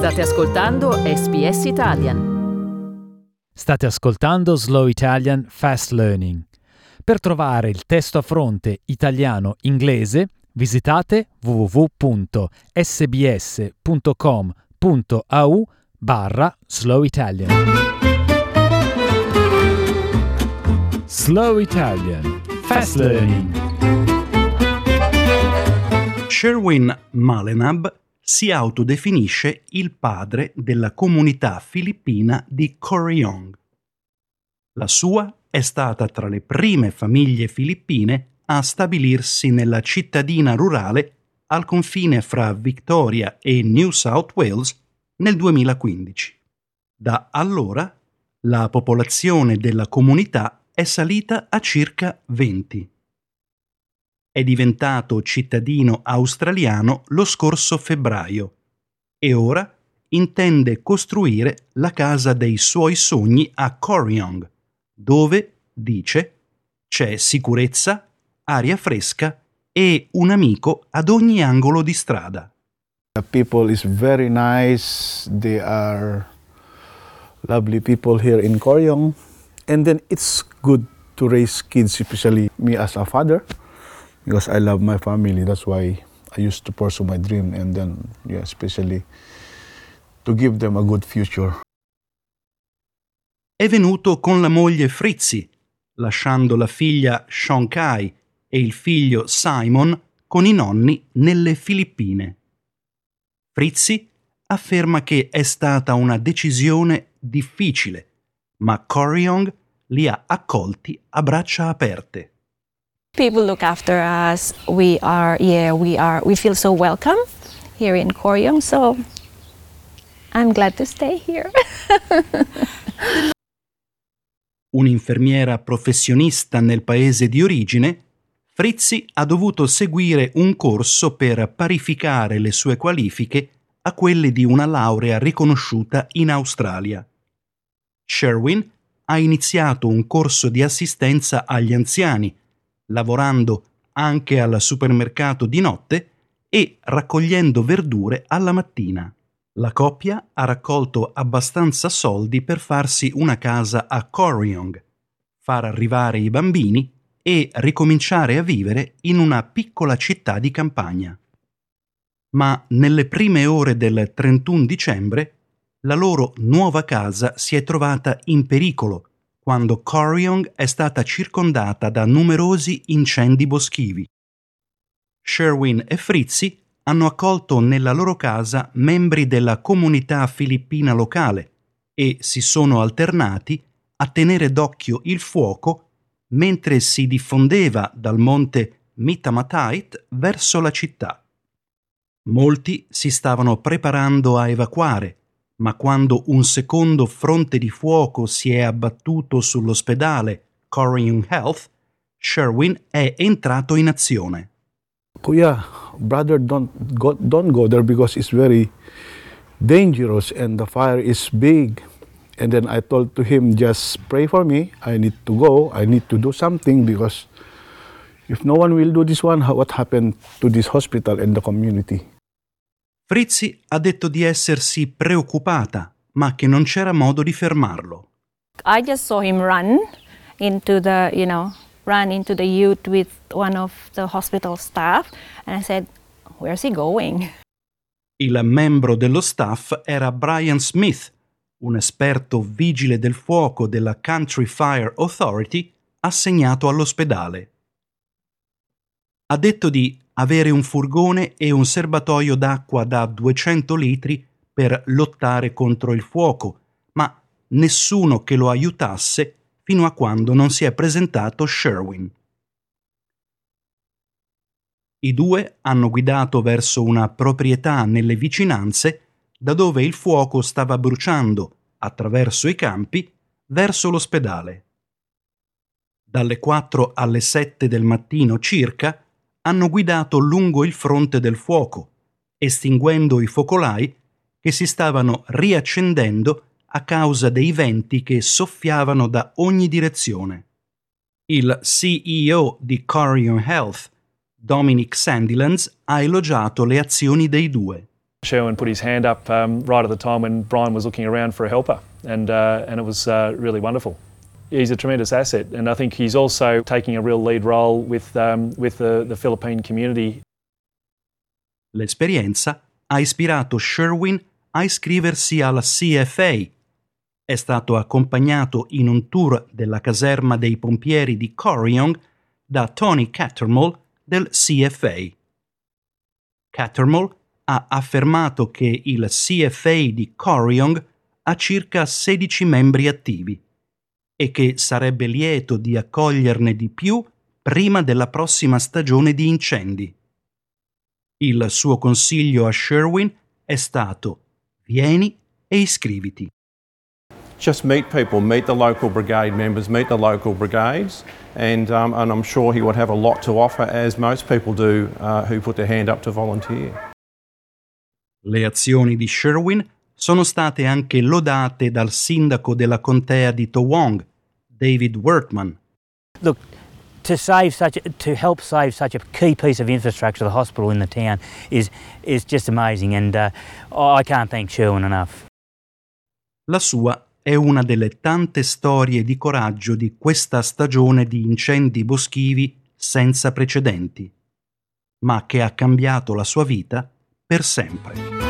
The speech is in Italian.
State ascoltando SBS Italian. State ascoltando Slow Italian Fast Learning. Per trovare il testo a fronte italiano-inglese visitate www.sbs.com.au barra Slow Italian. Slow Italian Fast Learning. Sherwin Malenab si autodefinisce il padre della comunità filippina di Coryong. La sua è stata tra le prime famiglie filippine a stabilirsi nella cittadina rurale al confine fra Victoria e New South Wales nel 2015. Da allora la popolazione della comunità è salita a circa 20 è diventato cittadino australiano lo scorso febbraio e ora intende costruire la casa dei suoi sogni a Corryong, dove, dice, c'è sicurezza, aria fresca e un amico ad ogni angolo di strada. The people is very nice, they are lovely people here in Koryong and then it's good to raise kids especially me as a father because I love my family. That's why I used to pursue my dream and then, yeah, especially to give them a good future. È venuto con la moglie Frizzi, lasciando la figlia Shonkai e il figlio Simon con i nonni nelle Filippine. Frizzi afferma che è stata una decisione difficile, ma Koryong li ha accolti a braccia aperte. People look after us. We are, yeah, we are, we feel so welcome here in Koryong. So I'm glad to stay here. Un'infermiera professionista nel paese di origine, Frizzi ha dovuto seguire un corso per parificare le sue qualifiche a quelle di una laurea riconosciuta in Australia. Sherwin ha iniziato un corso di assistenza agli anziani lavorando anche al supermercato di notte e raccogliendo verdure alla mattina. La coppia ha raccolto abbastanza soldi per farsi una casa a Corryong, far arrivare i bambini e ricominciare a vivere in una piccola città di campagna. Ma nelle prime ore del 31 dicembre la loro nuova casa si è trovata in pericolo quando Corryong è stata circondata da numerosi incendi boschivi. Sherwin e Frizzi hanno accolto nella loro casa membri della comunità filippina locale e si sono alternati a tenere d'occhio il fuoco mentre si diffondeva dal monte Mitamatait verso la città. Molti si stavano preparando a evacuare ma quando un secondo fronte di fuoco si è abbattuto sull'ospedale Corrigan Health, Sherwin è entrato in azione. Kuya, brother, don't go, don't go there because it's very dangerous and the fire is big. And then I told to him, just pray for me. I need to go. I need to do something because if no one will do this one, what happened to this hospital and the community? Frizzi ha detto di essersi preoccupata, ma che non c'era modo di fermarlo. I just saw him run into the, you know, run into the youth with one of the hospital staff and I said, where's he going? Il membro dello staff era Brian Smith, un esperto vigile del fuoco della Country Fire Authority assegnato all'ospedale. Ha detto di avere un furgone e un serbatoio d'acqua da 200 litri per lottare contro il fuoco, ma nessuno che lo aiutasse fino a quando non si è presentato Sherwin. I due hanno guidato verso una proprietà nelle vicinanze da dove il fuoco stava bruciando, attraverso i campi, verso l'ospedale. Dalle 4 alle 7 del mattino circa hanno guidato lungo il fronte del fuoco, estinguendo i focolai che si stavano riaccendendo a causa dei venti che soffiavano da ogni direzione. Il CEO di Corion Health, Dominic Sandilands, ha elogiato le azioni dei due. Sherwin put his hand up um, right at the time when Brian was looking around for a helper, and, uh, and it was uh, really wonderful. He's a tremendous asset, and I think he's also taking a real lead role with, um, with the, the Philippine community. L'esperienza ha ispirato Sherwin a iscriversi alla CFA. È stato accompagnato in un tour della caserma dei pompieri di Corryong da Tony Cattermole del CFA. Cattermole ha affermato che il CFA di Corryong ha circa 16 membri attivi e che sarebbe lieto di accoglierne di più prima della prossima stagione di incendi. Il suo consiglio a Sherwin è stato vieni e iscriviti. just meet people, meet the local brigade members, meet the local brigades, and, um, and I'm sure he would have a lot to offer, as most people do uh, who put their hand up to volunteer. Le azioni di Sherwin sono state anche lodate dal sindaco della contea di Towong, David Wertman. Look, to save such, to help save such a key piece of infrastructure, the hospital in the town, is is just amazing, and uh, I can't thank Sherwin enough. La sua è una delle tante storie di coraggio di questa stagione di incendi boschivi senza precedenti, ma che ha cambiato la sua vita per sempre.